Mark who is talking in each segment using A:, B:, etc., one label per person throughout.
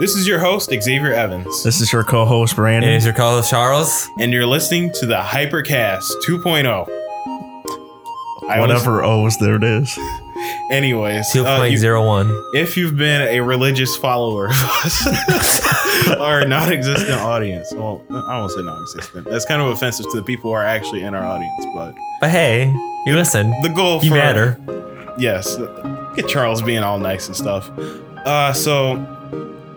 A: This is your host, Xavier Evans,
B: This is your co-host
C: And
B: Brandon.
C: is your co-host Charles?
A: and you're listening to the Hypercast 2.0. I always-
B: Whatever O's there it is.
A: anyways,
C: Two
A: uh, you- if you've been a religious follower of us or non-existent audience, well, I won't say non-existent. That's kind of offensive to the people who are actually in our audience, but
C: But hey, you listen.
A: the goal
C: You
A: for
C: matter.
A: yes, get Charles being all nice and stuff. Uh, so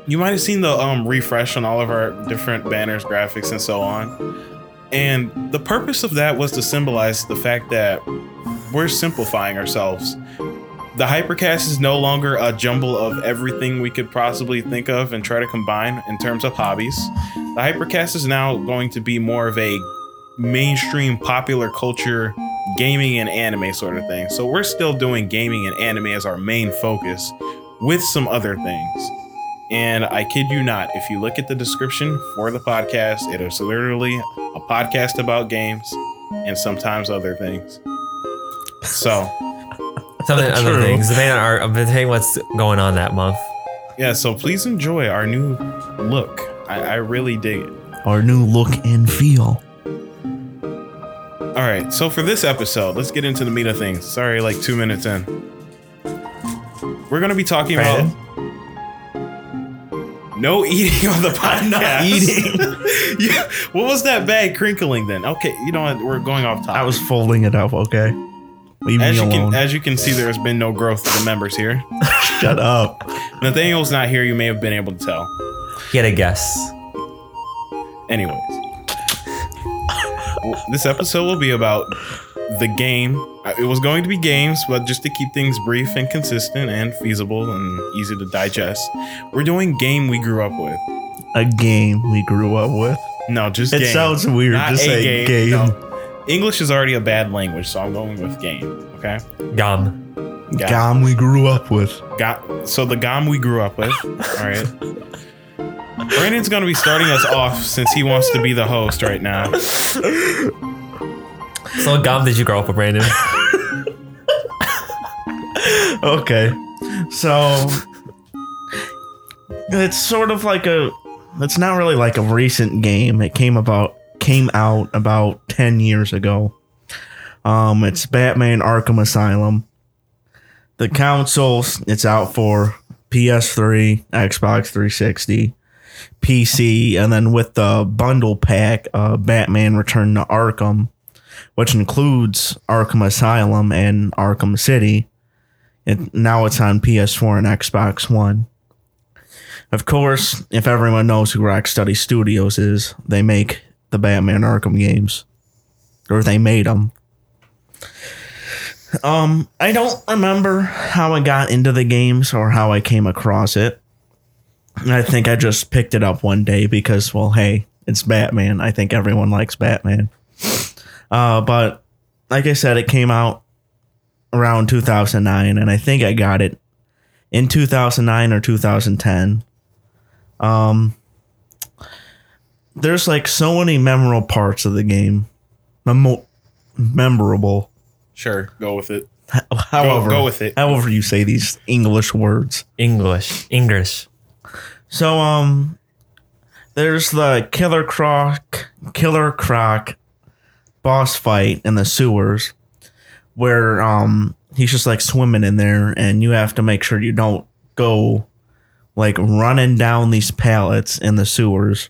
A: you might have seen the um refresh on all of our different banners, graphics, and so on. And the purpose of that was to symbolize the fact that we're simplifying ourselves. The Hypercast is no longer a jumble of everything we could possibly think of and try to combine in terms of hobbies. The Hypercast is now going to be more of a mainstream popular culture gaming and anime sort of thing. So we're still doing gaming and anime as our main focus with some other things. And I kid you not, if you look at the description for the podcast, it is literally a podcast about games and sometimes other things. So,
C: Some of the other
B: True.
C: things. Depending on our depending what's going on that month.
A: yeah, so please enjoy our new look. I, I really dig it.
B: Our new look and feel.
A: All right, so for this episode, let's get into the meat of things. Sorry, like two minutes in. We're going to be talking
C: Brandon?
A: about no eating on the podcast.
B: not eating.
A: yeah. What was that bag crinkling then? Okay, you know what? We're going off topic.
B: I was folding it up, okay? Leave
A: as
B: me
A: you
B: alone.
A: can as you can see, there has been no growth of the members here.
B: Shut up.
A: Nathaniel's not here. You may have been able to tell.
C: Get a guess.
A: Anyways, this episode will be about the game. Uh, It was going to be games, but just to keep things brief and consistent and feasible and easy to digest, we're doing game we grew up with.
B: A game we grew up with.
A: No, just
B: It
A: game.
B: sounds weird
A: Not
B: to say game.
A: No. English is already a bad language, so I'm going with game. Okay.
C: Gum.
A: Got-
B: Gom we grew up with.
A: Got so the gom we grew up with. All right. Brandon's gonna be starting us off since he wants to be the host right now.
C: So gum did you grow up with, Brandon?
B: Okay. So it's sort of like a it's not really like a recent game. It came about came out about 10 years ago. Um it's Batman Arkham Asylum. The consoles it's out for PS3, Xbox 360, PC, and then with the bundle pack, uh, Batman Return to Arkham, which includes Arkham Asylum and Arkham City. It, now it's on PS4 and Xbox One. Of course, if everyone knows who Rocksteady Studios is, they make the Batman Arkham games, or they made them. Um, I don't remember how I got into the games or how I came across it. I think I just picked it up one day because, well, hey, it's Batman. I think everyone likes Batman. Uh, but like I said, it came out around 2009 and i think i got it in 2009 or 2010 um there's like so many memorable parts of the game Memo- memorable
A: Sure, go with it.
B: however
A: go with it.
B: however you say these english words
C: English. English.
B: so um there's the killer croc killer croc boss fight in the sewers where um he's just like swimming in there and you have to make sure you don't go like running down these pallets in the sewers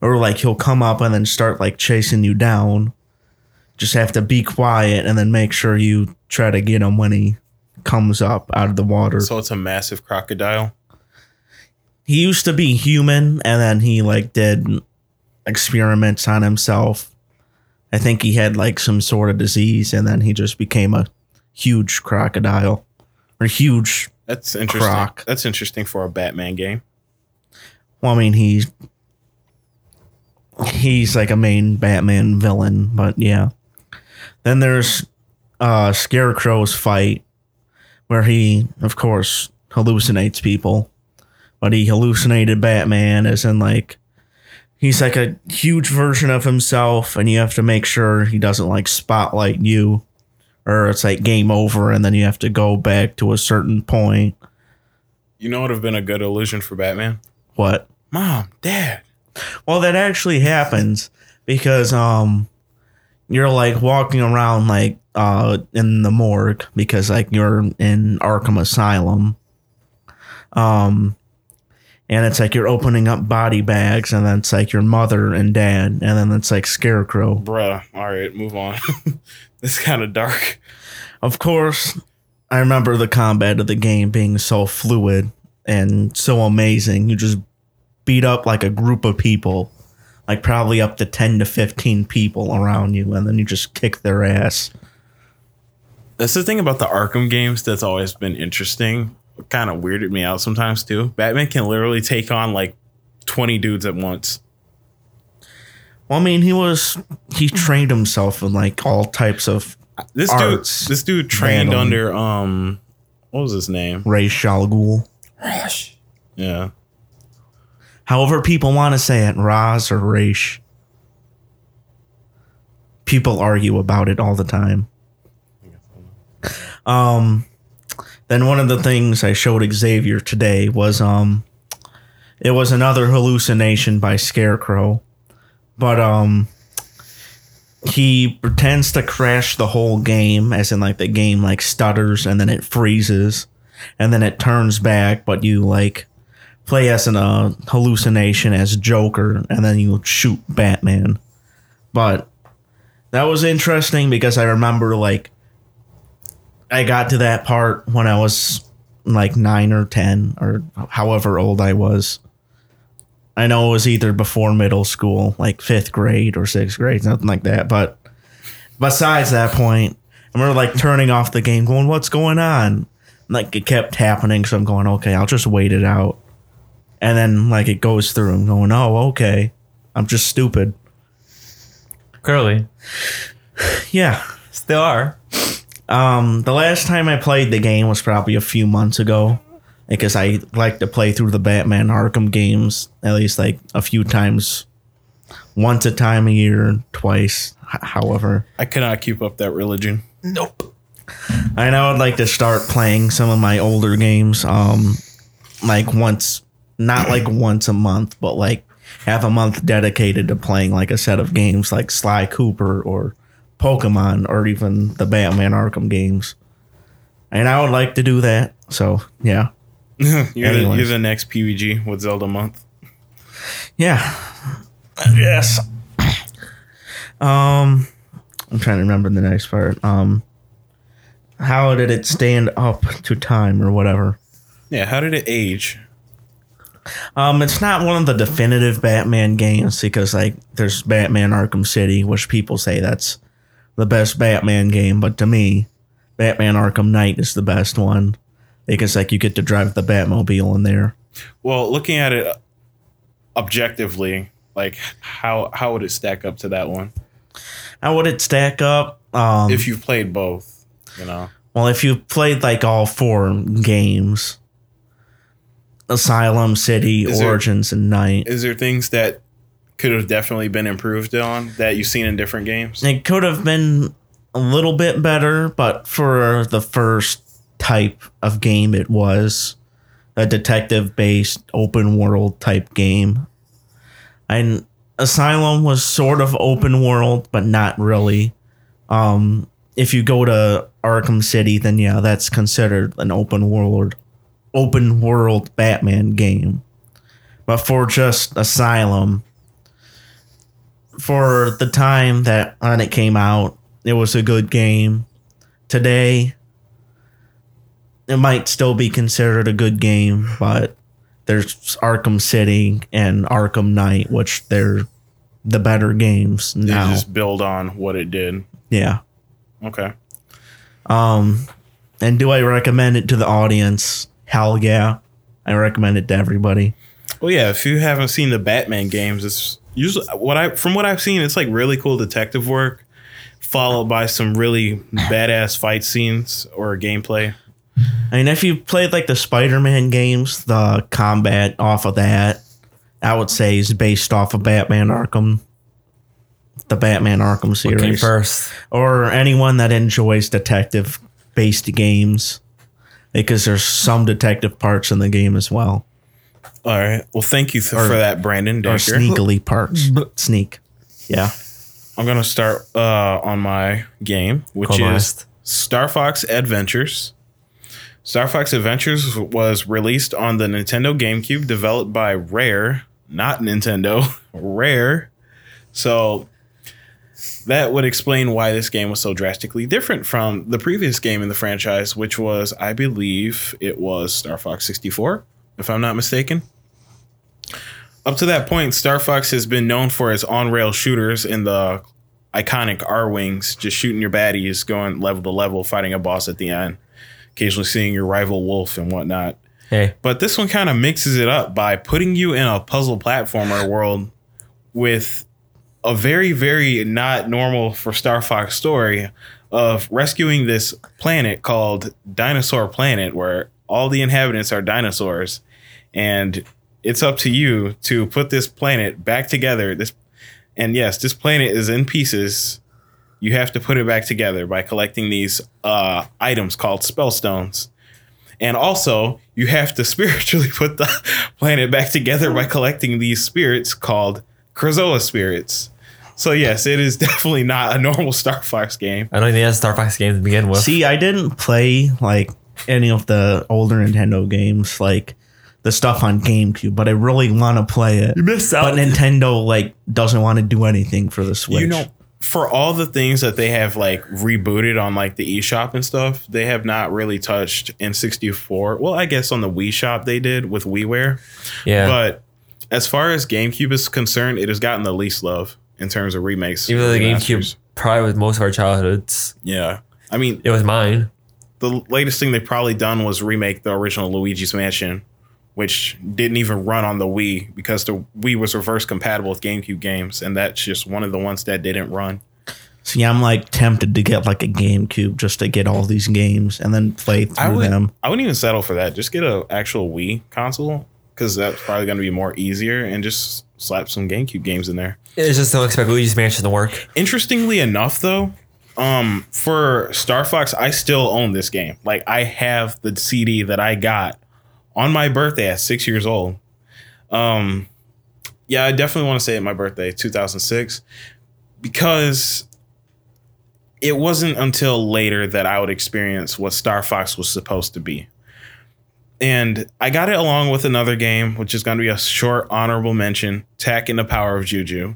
B: or like he'll come up and then start like chasing you down. Just have to be quiet and then make sure you try to get him when he comes up out of the water.
A: So it's a massive crocodile.
B: he used to be human and then he like did experiments on himself i think he had like some sort of disease and then he just became a huge crocodile or huge
A: That's interesting.
B: Croc.
A: That's interesting for a Batman game.
B: well i mean he's he's like a main batman villain but yeah then there's uh scarecrow's fight where he of course hallucinates people but he hallucinated batman as in like he's like a huge version of himself and you have to make sure he doesn't like spotlight you or- it's like game over and then you have to go back to a certain point
A: You know what would have been a good illusion for Batman?
B: What?
A: Mom, Dad.
B: Well, that actually happens because um you're like walking around like uh in the morgue because like you're in Arkham Asylum. Um and it's like you're opening up body bags and then it's like your mother and dad and then it's like Scarecrow.
A: Bruh. All right, move on. it's kind of dark.
B: Of course, I remember the combat of the game being so fluid and so amazing. You just beat up like a group of people, like probably up to 10 to 15 people around you, and then you just kick their ass.
A: That's the thing about the Arkham games that's always been interesting. Kind of weirded me out sometimes too. Batman can literally take on like 20 dudes at once.
B: Well, I mean, he was, he trained himself in like all types of
A: This
B: Arts,
A: dude, this dude trained
B: Vandal.
A: under um, what was his name?
B: Ra's al Ghul.
A: Yeah,
B: However, people want to say it, Raz or Raish. People argue about it all the time. Um, then one of the things I showed Xavier today was um, it was another hallucination by Scarecrow, but um, he pretends to crash the whole game, as in like the game like stutters and then it freezes, and then it turns back, but you like play as an uh, hallucination as Joker, and then you shoot Batman. But that was interesting because I remember like I got to that part when I was like nine or ten or however old I was. I know it was either before middle school, like fifth grade or sixth grade, nothing like that. But besides that point, I remember like turning off the game, going, "What's going on?" Like it kept happening, so I'm going, "Okay, I'll just wait it out." And then like it goes through, I'm going, "Oh, okay, I'm just stupid."
C: Curly.
B: Yeah.
C: still are.
B: Um, the last time I played the game was probably a few months ago, because I like to play through the Batman Arkham games at least like a few times, once a time a year, twice, h- however.
A: I cannot keep up that religion.
C: Nope.
B: I know I'd like to start playing some of my older games, um, like once, not like once a month, but like have a month dedicated to playing like a set of games like Sly Cooper or Pokemon or even the Batman Arkham games. And I would like to do that. So yeah,
A: you're, the, you're the next PVG with Zelda month.
B: yeah, yes. Um, I'm trying to remember the next part. Um, how did it stand up to time or whatever?
A: Yeah, how did it age?
B: Um, it's not one of the definitive Batman games because like there's Batman Arkham City, which people say that's the best Batman game, but to me, Batman Arkham Knight is the best one because like you get to drive the Batmobile in there.
A: Well, looking at it objectively, like how how would it stack up to that one
B: How would it stack up? Um,
A: if you've played both? You know,
B: well, if you played like all four games, Asylum, City,
A: Is there-
B: Origins, and Knight.
A: is there things that could have definitely been improved on that you've seen in different games?
B: It could have been a little bit better, but for the first type of game, it was a detective based open world type game. And Asylum was sort of open world, but not really. Um, if you go to Arkham City, then yeah, that's considered an open world open world Batman game. But for just Asylum, for the time that when it came out, it was a good game. Today, it might still be considered a good game, but there's Arkham City and Arkham Knight, which they're the better games
A: They
B: now.
A: just build on what it did.
B: yeah.
A: Okay.
B: Um, and do I recommend it to the audience? Hell yeah. I recommend it to everybody.
A: Well, yeah. If you haven't seen the Batman games, it's usually what I from what I've seen, it's like really cool detective work, followed by some really badass fight scenes or gameplay.
B: I mean, if you played like the Spider Man games, the combat off of that, I would say is based off of Batman Arkham, the Batman Arkham
C: Came
B: series,
C: first.
B: or anyone that enjoys detective based games. because there's some detective parts in the game as well,
A: All right. Well, thank you th- for that, Brandon.
B: or
A: Decker.
B: sneakily parts. Sneak. Yeah.
A: I'm gonna start uh, on my game, which
C: Go
A: is
C: last.
A: Star Fox Adventures. Star Fox Adventures was released on the Nintendo GameCube, developed by Rare, not Nintendo, Rare. So that would explain why this game was so drastically different from the previous game in the franchise, which was, I believe, it was Star Fox 64, if I'm not mistaken. Up to that point, Star Fox has been known for its on rail shooters in the iconic Arwings, just shooting your baddies, going level to level, fighting a boss at the end, occasionally seeing your rival Wolf and whatnot.
C: Hey,
A: But this one kind of mixes it up by putting you in a puzzle platformer world with a very, very not normal for Star Fox story of rescuing this planet called Dinosaur Planet, where all the inhabitants are dinosaurs. And it's up to you to put this planet back together. This and yes, this planet is in pieces. You have to put it back together by collecting these uh, items called spellstones. And also, you have to spiritually put the planet back together by collecting these spirits called Krazoa spirits. So yes, it is definitely not a normal Star Fox game.
C: I don't think that's Star Fox game to begin with.
B: See, I didn't play like any of the older Nintendo games, like the stuff on GameCube, but I really want to play it.
C: You missed out.
B: But Nintendo like doesn't want to do anything for the Switch.
A: You know, for all the things that they have like rebooted on like the eShop and stuff, they have not really touched N64. Well, I guess on the Wii Shop they did with WiiWare.
C: yeah.
A: But as far as GameCube is concerned, it has gotten the least love in terms of remakes.
C: Even though the
A: remasters.
C: GameCube probably was most of our childhoods.
A: Yeah. I mean,
C: It was mine.
A: the latest thing they've probably done was remake the original Luigi's Mansion, which didn't even run on the Wii because the Wii was reverse compatible with GameCube games, and that's just one of the ones that didn't run.
B: See, I'm like tempted to get like a GameCube just to get all these games and then play
A: I
B: through
A: would,
B: them.
A: I wouldn't even settle for that. Just get an actual Wii console because that's probably going to be more easier, and just slap some GameCube games in there.
C: It's just don't expect Luigi's Mansion to work.
A: Interestingly enough, though, um, for Star Fox, I still own this game. Like I have the CD that I got on my birthday at six years old. Um, yeah, I definitely want to say it my birthday, 2006, because it wasn't until later that I would experience what Star Fox was supposed to be. And I got it along with another game, which is going to be a short honorable mention, Tak and the Power of Juju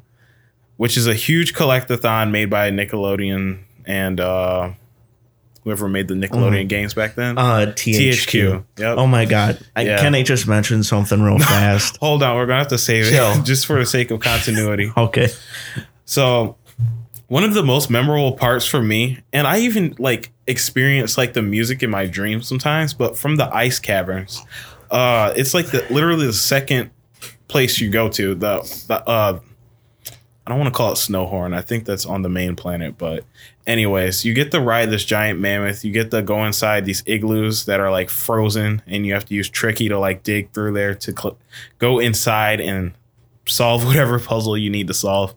A: which is a huge collectathon made by Nickelodeon and uh, whoever made the Nickelodeon games back then.
B: Uh, THQ.
A: THQ. Yep.
B: Oh my god! I,
A: Yeah.
B: Can I just mention something real fast?
A: Hold on, we're gonna have to save it just for the sake of continuity.
B: okay.
A: So, one of the most memorable parts for me, and I even like experience like the music in my dreams sometimes, but from the ice caverns, uh, it's like the literally the second place you go to. The the uh, I don't want to call it Snowhorn. I think that's on the main planet, but anyways, you get to ride this giant mammoth. You get to go inside these igloos that are like frozen, and you have to use Tricky to like dig through there to cl- go inside and solve whatever puzzle you need to solve.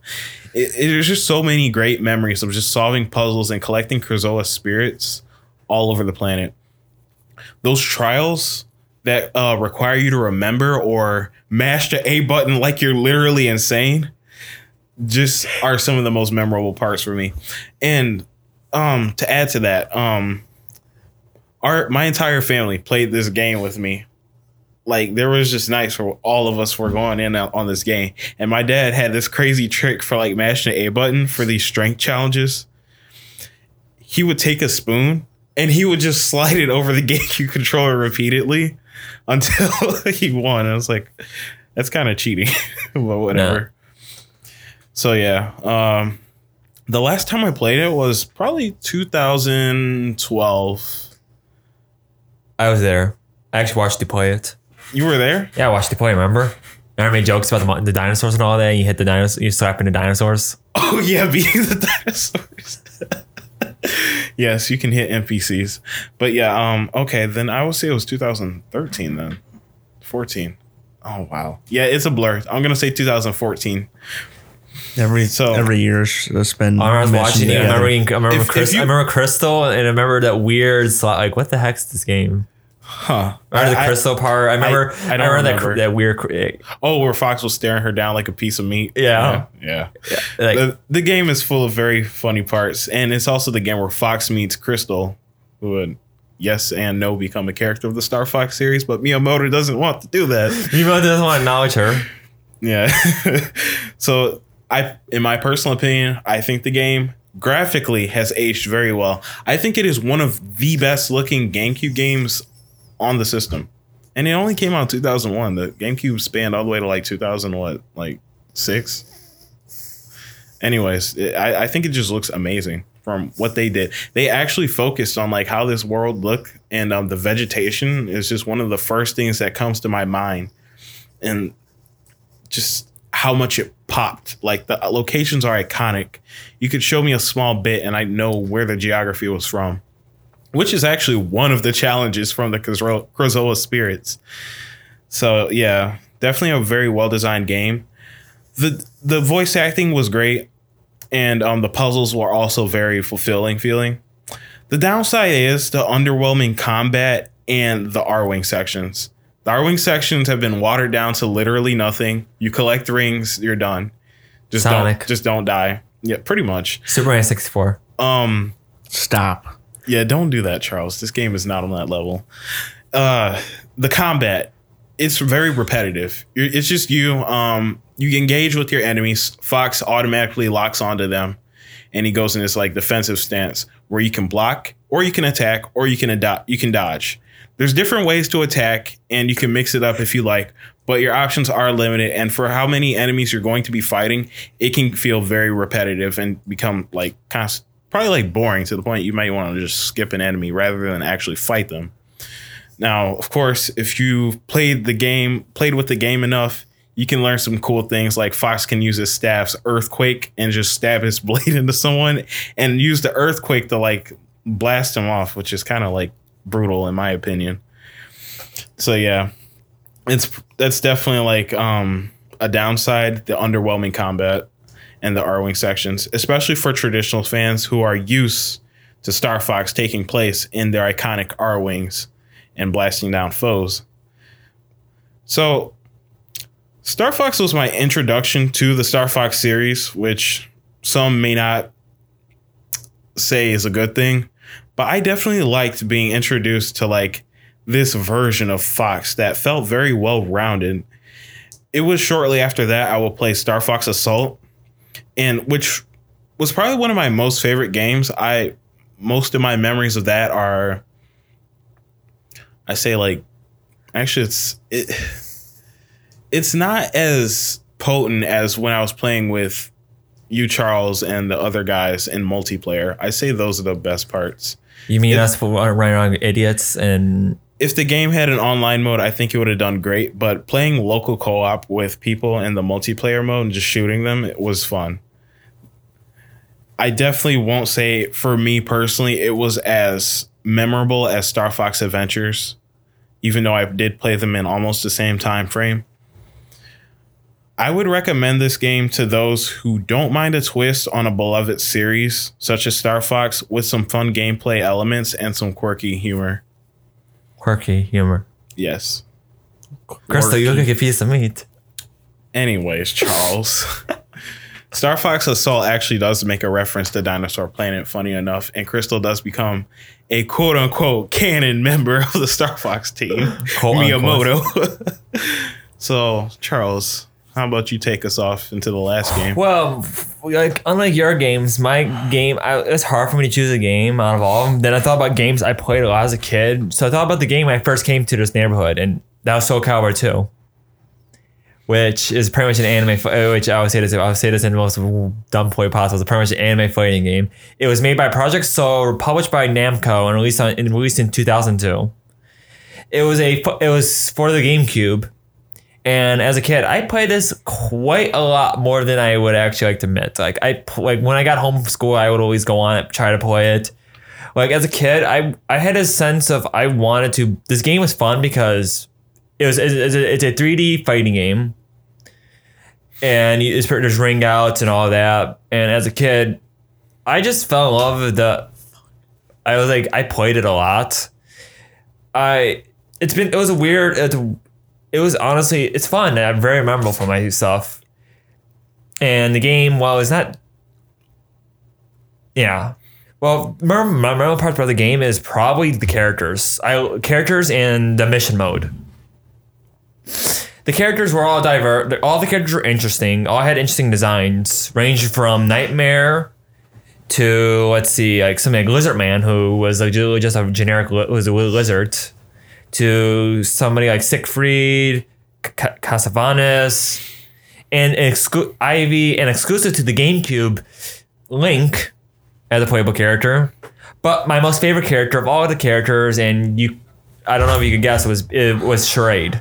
A: It, it- there's just so many great memories of just solving puzzles and collecting Krazoa spirits all over the planet. Those trials that uh, require you to remember or mash the A button like you're literally insane just are some of the most memorable parts for me. And um to add to that, um our my entire family played this game with me. Like there was just nights where all of us were going in on this game. And my dad had this crazy trick for like mashing the A button for these strength challenges. He would take a spoon and he would just slide it over the GameCube controller repeatedly until he won. I was like, that's kind of cheating, but whatever. So yeah, um, the last time I played it was probably 2012.
C: I was there. I actually watched you play it.
A: You were there?
C: Yeah, I watched you play. Remember? And I made jokes about the, the dinosaurs and all that. And you hit the dinosaurs. You slap into dinosaurs.
A: Oh yeah, beating the dinosaurs. yes, you can hit NPCs, but yeah. Um. Okay, then I would say it was 2013. Then 14. Oh wow. Yeah, it's a blur. I'm gonna say 2014.
B: Every
A: So-
B: every year it's been.
C: Uh, I was
B: meshing
C: watching it. I remember, I remember,
A: If- if you-
C: I remember Krystal, and I remember that weird slot. Like, what the heck's this game?
A: Huh.
C: Remember the
A: I- I-
C: Krystal part. I remember.
A: I
C: I,
A: don't
C: remember, that,
A: remember.
C: that weird. cr-
A: oh, where Fox was staring her down like a piece of meat.
C: Yeah.
A: Yeah. yeah.
C: Like,
A: the, the game is full of very funny parts, and it's also the game where Fox meets Krystal, who would yes and no become a character of the Star Fox series, but Miyamoto doesn't want to do that.
C: you know, doesn't want to acknowledge her.
A: Yeah. so I in my personal opinion, I think the game graphically has aged very well. I think it is one of the best looking GameCube games on the system. And it only came out in 2001. The GameCube spanned all the way to like 2000 what? Like 6. Anyways, it, I, I think it just looks amazing from what they did. They actually focused on like how this world looked and um, the vegetation is just one of the first things that comes to my mind. And just how much it popped. Like the locations are iconic. You could show me a small bit and I know where the geography was from, which is actually one of the challenges from the Krazoa spirits. So yeah, definitely a very well designed game. the The voice acting was great, and um, the puzzles were also very fulfilling feeling. The downside is the underwhelming combat and the Arwing sections. The Arwing sections have been watered down to literally nothing. You collect rings, you're done. Just
C: Sonic.
A: don't just don't die. Yeah, pretty much.
C: Super Superman 64.
A: Um
B: Stop.
A: yeah, don't do that, Charles. This game is not on that level. Uh the combat, it's very repetitive. It's just you. Um, you engage with your enemies. Fox automatically locks onto them, and he goes in this like defensive stance where you can block, or you can attack, or you can adopt. You can dodge. There's different ways to attack, and you can mix it up if you like. But your options are limited, and for how many enemies you're going to be fighting, it can feel very repetitive and become like kind of probably like boring to the point you might want to just skip an enemy rather than actually fight them. Now, of course, if you've played the game, played with the game enough, you can learn some cool things like Fox can use his staff's earthquake and just stab his blade into someone and use the earthquake to like blast him off, which is kind of like brutal in my opinion. So yeah, it's that's definitely like um a downside, the underwhelming combat and the Arwing sections, especially for traditional fans who are used to Star Fox taking place in their iconic Arwings and blasting down foes. So, Star Fox was my introduction to the Star Fox series, which some may not say is a good thing, but I definitely liked being introduced to like this version of Fox that felt very well rounded. It was shortly after that I will play Star Fox Assault, and which was probably one of my most favorite games. I most of my memories of that are I say like actually it's it it's not as potent as when I was playing with you Charles and the other guys in multiplayer. I say those are the best parts.
C: You mean
A: It-
C: us for running around idiots and
A: If the game had an online mode, I think it would have done great, but playing local co-op with people in the multiplayer mode and just shooting them it was fun. I definitely won't say for me personally it was as memorable as Star Fox Adventures, even though I did play them in almost the same time frame. I would recommend this game to those who don't mind a twist on a beloved series such as Star Fox with some fun gameplay elements and some quirky humor.
C: quirky humor.
A: Yes.
C: Krystal, you look like a piece of meat.
A: Anyways, Charles. Star Fox Assault actually does make a reference to Dinosaur Planet, funny enough, and Krystal does become a quote unquote canon member of the Star Fox team, Miyamoto. so, Charles, how about you take us off into the last game?
C: Well, like unlike your games, my game I, it's hard for me to choose a game out of all of them. Then I thought about games I played a lot as a kid. So I thought about the game when I first came to this neighborhood, and that was Soul Calibur 2, which is pretty much an anime. uh, Which I would say this, I would say this in the most dumb way possible. It's a pretty much an anime fighting game. It was made by Project Soul, published by Namco, and released on and released in 2002. It was a it was for the GameCube. And as a kid, I played this quite a lot more than I would actually like to admit. Like I like when I got home from school, I would always go on it, try to play it. Like as a kid, I I had a sense of I wanted to. This game was fun because it was it's a, it's a 3D fighting game, and you- it's, there's ring outs and all that. And as a kid, I just fell in love with the. I was like I played it a lot. I it's been it was a weird it, it was honestly it's fun and I'm very memorable for my stuff. And the game, while it's not yeah. Well, my my memorable part about the game is probably the characters. I characters and the mission mode. The characters were all diverse. All the characters were interesting. All had interesting designs, ranging from Nightmare to let's see, like something like Lizard Man, who was like just a generic was a lizard, to somebody like Siegfried, Casavanis, and exclu- Ivy, and exclusive to the GameCube, Link as a playable character. But my most favorite character of all the characters, and you, I don't know if you could guess, was it was Charade,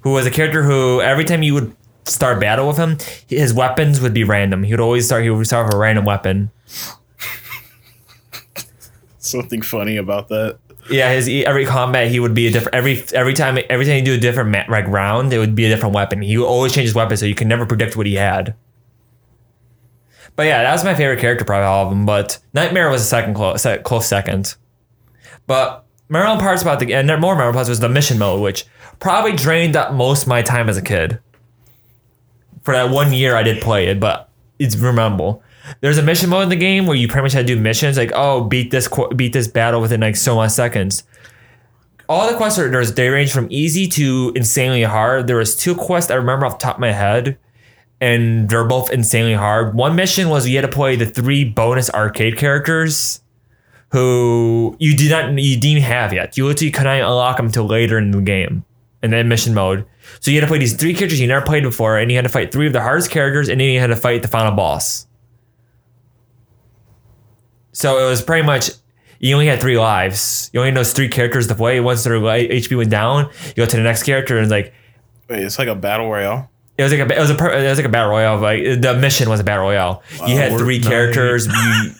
C: who was a character who every time you would start battle with him, his weapons would be random. He would always start. He would start with a random weapon.
A: Something funny about that.
C: Yeah, his every combat he would be a different every every time every time do a different ma- like round, it would be a different weapon. He would always change his weapon, so you can never predict what he had. But yeah, that was my favorite character, probably all of them. But Nightmare was a second close, close second. But memorable parts about the and more memorable parts was the mission mode, which probably drained up most of my time as a kid. For that one year, I did play it, but it's memorable. There's a mission mode in the game where you pretty much had to do missions like, oh, beat this qu- beat this battle within like so much seconds. All the quests are there's they range from easy to insanely hard. There was two quests I remember off the top of my head, and they're both insanely hard. One mission was you had to play the three bonus arcade characters who you did not you didn't have yet. You literally couldn't unlock them until later in the game in that mission mode. So you had to play these three characters you never played before, and you had to fight three of the hardest characters, and then you had to fight the final boss. So it was pretty much you only had three lives. You only had those three characters to play. Once their HP went down, you go to the next character, and it's like
A: Wait, it's like a battle royale.
C: it was like a it was a it was like a battle royale. Like the mission was a battle royale. you had three
B: Fortnite.
C: characters, you,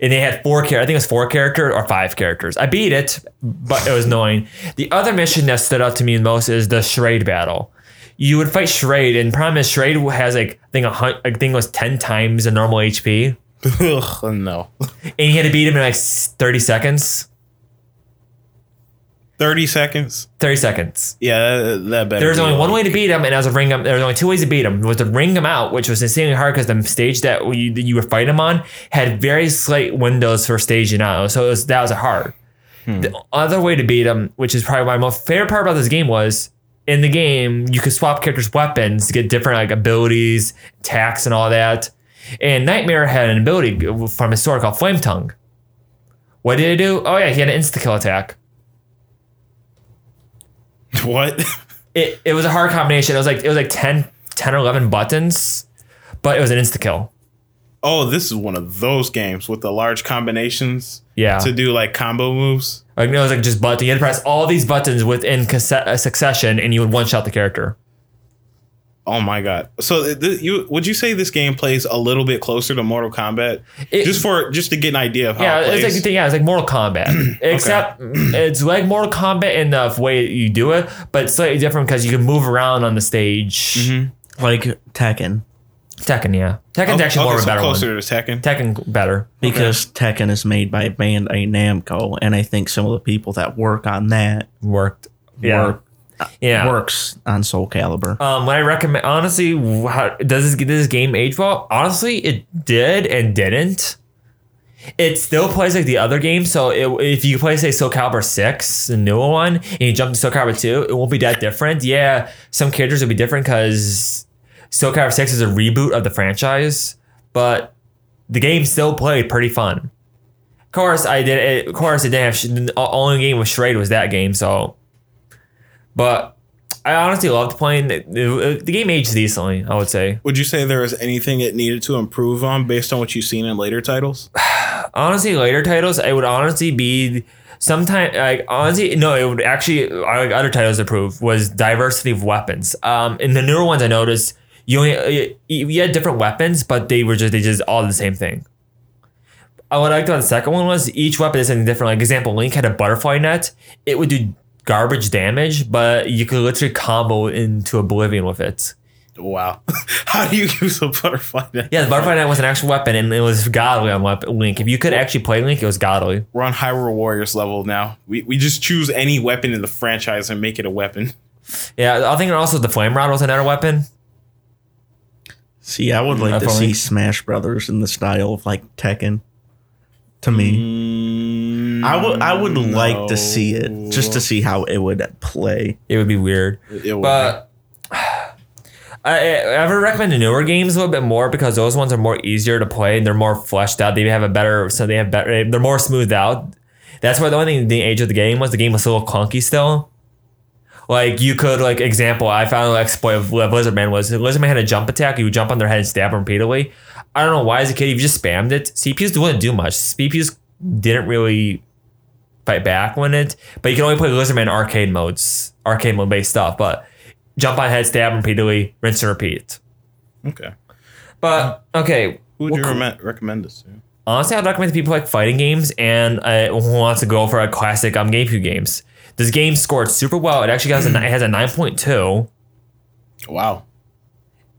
C: and they had four characters. I think it was four characters or five characters. I beat it, but it was annoying. The other mission that stood out to me the most is the charade battle. You would fight charade, and problem is charade has like I think a hun- I think it was ten times the normal HP,
A: Ugh, no.
C: and you had to beat him in like thirty seconds.
A: 30 seconds.
C: Thirty seconds.
A: Yeah, that, that better.
C: There's
A: be
C: only
A: a
C: one way to beat him, and as a ring him, there's only two ways to beat him. Was to ring him out, which was insanely hard because the stage that you, that you were fighting him on had very slight windows for staging out, so it was, that was hard. Hmm. The other way to beat him, which is probably my most favorite part about this game, was in the game you could swap characters' weapons to get different like abilities, attacks, and all that. And Nightmare had an ability from his sword called Flame Tongue. What did it do? Oh yeah, he had an insta kill attack.
A: What?
C: it, it was a hard combination. It was like it was like 10, 10 or eleven buttons, but it was an insta kill.
A: Oh, this is one of those games with the large combinations
C: Yeah,
A: to do like combo moves.
C: like no, it was like just button. You had to press all these buttons within cassette, uh, succession, and you would one shot the character.
A: Oh my god! So th- th- you would you say this game plays a little bit closer to Mortal Kombat,
C: It-
A: just for just to get an idea of how
C: Yeah,
A: it plays?
C: it's like yeah, it's like Mortal Kombat, except it's like Mortal Kombat in the way you do it, but slightly different because you can move around on the stage.
A: Mm-hmm.
B: like Tekken
C: Tekken, yeah, Tekken's
A: Okay,
C: actually more of a
A: so
C: better one.
A: closer to Tekken.
C: Tekken better.
B: because Tekken is made by Bandai Namco, and I think some of the people that work on that
C: Worked. Yeah,
B: work
C: yeah.
B: works on Soul Calibur.
C: Um, what I recommend, honestly, how, does this, this game age well? Honestly, it did and didn't. It still plays like the other games. So it, if you play, say, Soul Calibur 6, the newer one, and you jump to Soul Calibur 2, it won't be that different. Yeah, some characters will be different because Soul Calibur 6 is a reboot of the franchise, but the game still played pretty fun. Of course, I did it. Of course, it didn't have. sh- The only game with Charade was that game. So, but I honestly loved playing. The, game aged decently. I would say.
A: Would you say there was anything it needed to improve on based on what you've seen in later titles?
C: honestly later titles it would honestly be sometimes like honestly no it would actually like other titles to prove was diversity of weapons um in the newer ones i noticed you only you, you had different weapons but they were just they just all the same thing Uh, what I liked about the second one was each weapon is something different. Like example, Link had a butterfly net. It would do garbage damage, but you could literally combo into oblivion with it.
A: Wow. How do you use a butterfly net?
C: Yeah, the butterfly net was an actual weapon, and it was godly on Wep- Link. If you could actually play Link, it was godly.
A: We're on Hyrule Warriors level now. We, we just choose any weapon in the franchise and make it a weapon.
C: Yeah, I think also the flame rod was another weapon.
B: See, I would like to see Smash Brothers in the style of like Tekken. To me,
A: Mm,
B: I would I would mm, like to see it just to see how it would play.
C: It would be weird.
A: It would
C: But I, I would recommend the newer games a little bit more because those ones are more easier to play and they're more fleshed out. They have a better, so they have better, they're more smoothed out. That's why the only thing the age of the game was the game was a little clunky still. Like you could like example, I found an exploit of Lizard Man was Lizard Man had a jump attack. You would jump on their head and stab them repeatedly. I don't know why as a kid if you just spammed it. CPUs wouldn't do much. CPUs didn't really fight back when it, but you can only play Lizardman arcade modes, arcade mode based stuff. But jump on head, stab repeatedly, rinse and repeat.
A: Okay.
C: But okay,
A: Who would you recommend this to?
C: honestly, I'd recommend to people like fighting games and uh, who wants to go for a classic um GameCube games. This game scored super well. It actually has a it has a nine point two.
A: Wow.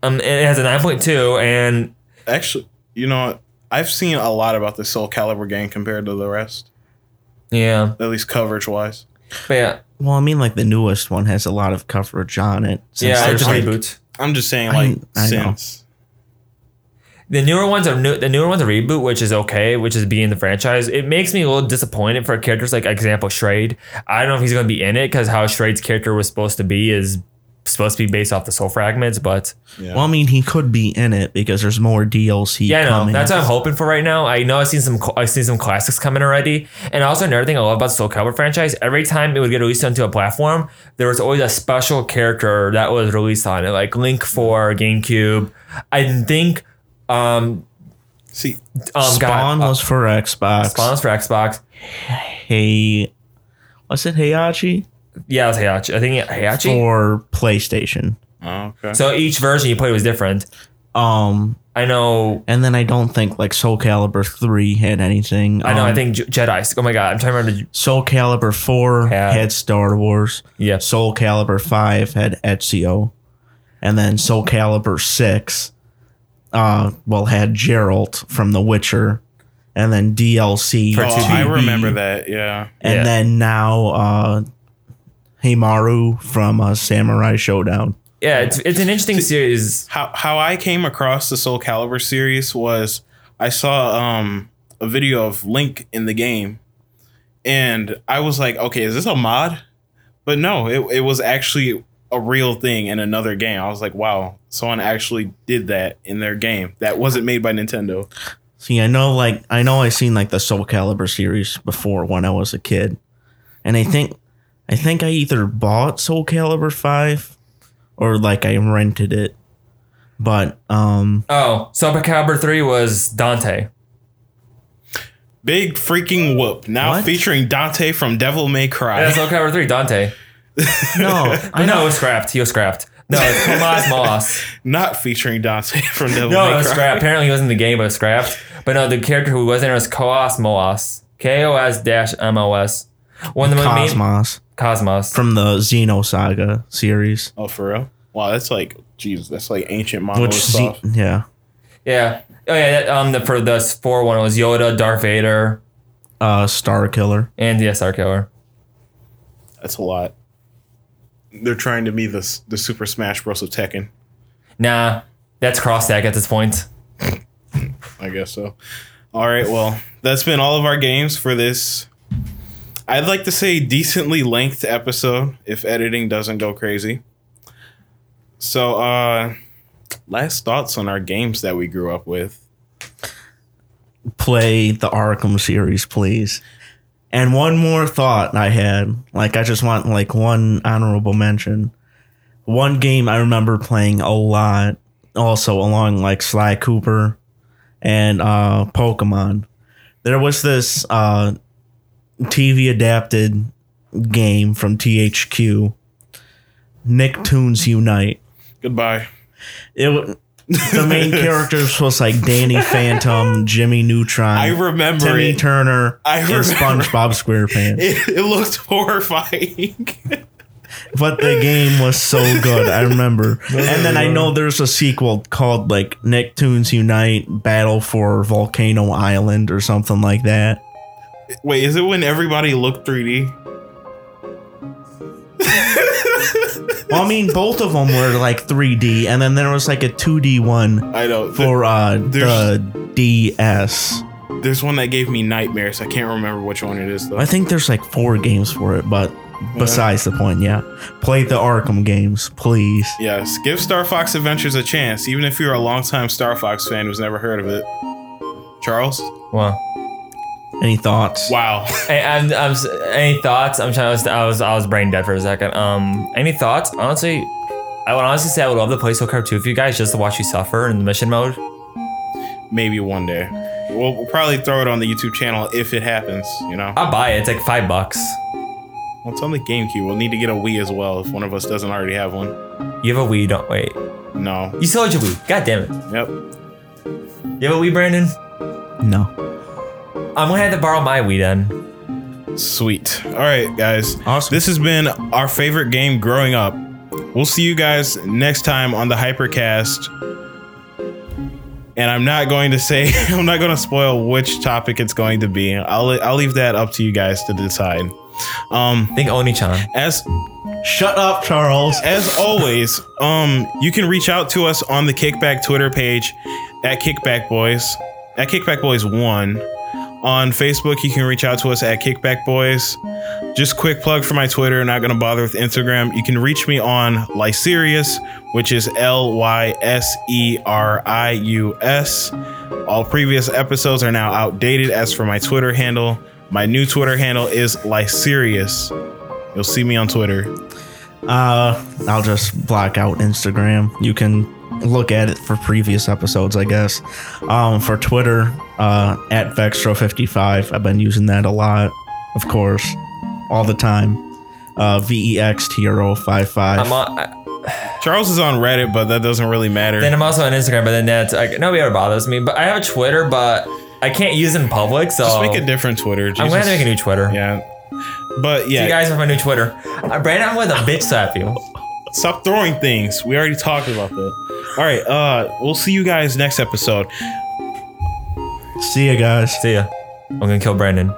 C: Um, it has a nine point two, and
A: Actually, you know? I've seen a lot about the Soul Calibur game compared to the rest,
C: yeah,
A: at least coverage wise.
C: but yeah,
B: Well, I mean, like the newest one has a lot of coverage on it. since
C: yeah,
B: there's,
C: it's
B: like-
C: reboot.
A: I'm just saying, like,
B: I know.
A: since.
C: The newer ones are new. The newer ones are reboot, which is okay, which is being the franchise. It makes me a little disappointed for characters like example Shrade. I don't know if he's going to be in it because how Shrade's character was supposed to be is supposed to be based off the soul fragments, but
A: Yeah.
B: Well, I mean, he could be in it because there's more DLC.
C: yeah, I know
B: coming.
C: that's what I'm hoping for right now. I know I've seen some I've seen some classics coming already, and also another thing I love about the Soul Calibur franchise. Every time it would get released onto a platform, there was always a special character that was released on it, like Link for GameCube. I think um
A: See,
C: um
B: Spawn
C: God, uh,
B: was for Xbox.
C: Spawn was for Xbox.
B: Hey, what's it? Heihachi
C: Yeah, it was Heihachi. I think Heihachi.
B: for PlayStation.
A: oh, okay.
C: So each version you played was different.
B: Um,
C: I know.
B: and then I don't think like Soul Calibur three had anything.
C: I know. I
B: Um,
C: think J- Jedi. Oh my god! I'm trying to remember.
B: Soul Calibur four
C: Had-
B: had Star Wars.
C: yeah.
B: Soul Calibur five had Ezio, and then Soul Calibur six, uh, well had Geralt from The Witcher, and then DLC.
A: Oh,
C: to
A: I remember that. Yeah.
B: and
C: Yeah.
B: then now uh, Haohmaru from uh, Samurai Shodown.
C: Yeah. It's it's an interesting series.
A: How how I came across the Soul Calibur series was I saw um a video of Link in the game, and I was like, okay, is this a mod? But no, it it was actually a real thing in another game. I was like, wow, someone actually did that in their game that wasn't made by Nintendo.
B: See, I know, like, I know I seen like the Soul Calibur series before when I was a kid, and I think, I think I either bought Soul Calibur five, or like I rented it, but um,
C: Oh, Soul Calibur three was Dante.
A: Big freaking whoop! Now
B: What?
A: featuring Dante from Devil May Cry.
C: Yeah, Soul Calibur three Dante.
B: no,
C: I
B: I
C: know it was scrapped. He was scrapped. No, it's Tomas Moss.
A: Not featuring Dante from Devil May Cry.
C: No, it was
A: Cry.
C: scrapped. Apparently, he was in the game, but it was scrapped. But no, the character who was in it was Koos Moas. K O S dash M O S. One of the main
B: Cosmos
C: Cosmos.
B: from the Xenosaga series,
A: Oh, for real? Wow, that's like, Jesus, that's like ancient Monolith
B: which Z-
A: stuff.
B: yeah,
C: Yeah. Oh yeah. That, um, the for the four one it was Yoda, Darth Vader,
B: uh, Starkiller.
C: and the Starkiller.
A: That's a lot. They're trying to be the the Super Smash Bros of Tekken.
C: Nah, that's cross tag at this point.
A: I guess so. All right, well, that's been all of our games for this. I'd like to say decently length episode if editing doesn't go crazy. So, uh last thoughts on our games that we grew up with.
B: play the Arkham series, please. And one more thought I had, like I just want like one honorable mention. One game I remember playing a lot, also along like Sly Cooper and uh Pokemon. There was this uh TV adapted game from THQ, Nicktoons Unite.
A: Goodbye.
B: It the main characters was like Danny Phantom, Jimmy Neutron.
A: I remember
B: Timmy
A: it.
B: Turner
A: I
B: and
A: remember.
B: SpongeBob SquarePants.
A: It, it looked horrifying.
B: but the game was so good. I remember. And then I know there's a sequel called like Nicktoons Unite Battle for Volcano Island or something like that.
A: Wait, is it when everybody looked 3D?
B: Well, I mean, both of them were like 3D, and then there was like a 2D one
A: I know.
B: for uh, the
A: There's-
B: DS.
A: There's one that gave me nightmares. I can't remember which one it is though.
B: I think there's like four games for it, but besides the point, yeah. Play the Arkham games, please.
A: Yes, give Star Fox Adventures a chance, even if you're a longtime Star Fox fan who's never heard of it. Charles?
C: Well,
B: Any thoughts?
A: Wow.
C: Hey, I'm, I'm, any thoughts? I'm trying to. I was I was brain dead for a second. Um, any thoughts? Honestly, I would honestly say I would love to play Soul Calibur 2 with you guys just to watch you suffer in the mission mode.
A: Maybe one day. We'll, we'll probably throw it on the YouTube channel if it happens, you know?
C: I'll buy it. It's like five bucks.
A: Well, it's on the GameCube. We'll need to get a Wii as well if one of us doesn't already have one.
C: You have a Wii? Don't wait.
A: No.
C: You still have your Wii? God damn it!
A: Yep.
C: You have a Wii, Brandon?
B: No.
C: I'm gonna have to borrow my Wii then.
A: Sweet. All right, guys.
B: Awesome.
A: This has been our favorite game growing up. We'll see you guys next time on the Hypercast. And I'm not going to say I'm not going to spoil which topic it's going to be. I'll I'll leave that up to you guys to decide. Um
C: I think Oni-chan.
A: as
B: Shut up, Charles.
A: as always, um, you can reach out to us on the Kickback Twitter page at Kickback Boys, at Kickback Boys One. On Facebook, you can reach out to us at Kickback Boys. Just quick plug for my Twitter. Not gonna bother with Instagram. You can reach me on Lyserius, which is L Y S E R I U S. All previous episodes are now outdated. As for my Twitter handle, my new Twitter handle is Lyserius. You'll see me on Twitter.
B: Uh, I'll just block out Instagram. You can look at it for previous episodes, I guess. Um, for Twitter, uh, at Vextro55. I've been using that a lot, of course, all the time. Uh, V E X T R O 55.
C: I'm on. I,
A: Charles is on Reddit, but that doesn't really matter.
C: then I'm also on Instagram, but then that's like nobody ever bothers me. But I have a Twitter, but I can't use it in public, so
A: Just make a different Twitter.
C: I'm gonna make a new Twitter.
A: Yeah. But
C: See
A: yeah,
C: you guys with my new Twitter. Uh, Brandon, I'm gonna bitch slap you.
A: stop throwing things. We already talked about that. All right, uh, we'll see you guys next episode.
B: See you guys.
C: See ya. I'm gonna kill Brandon.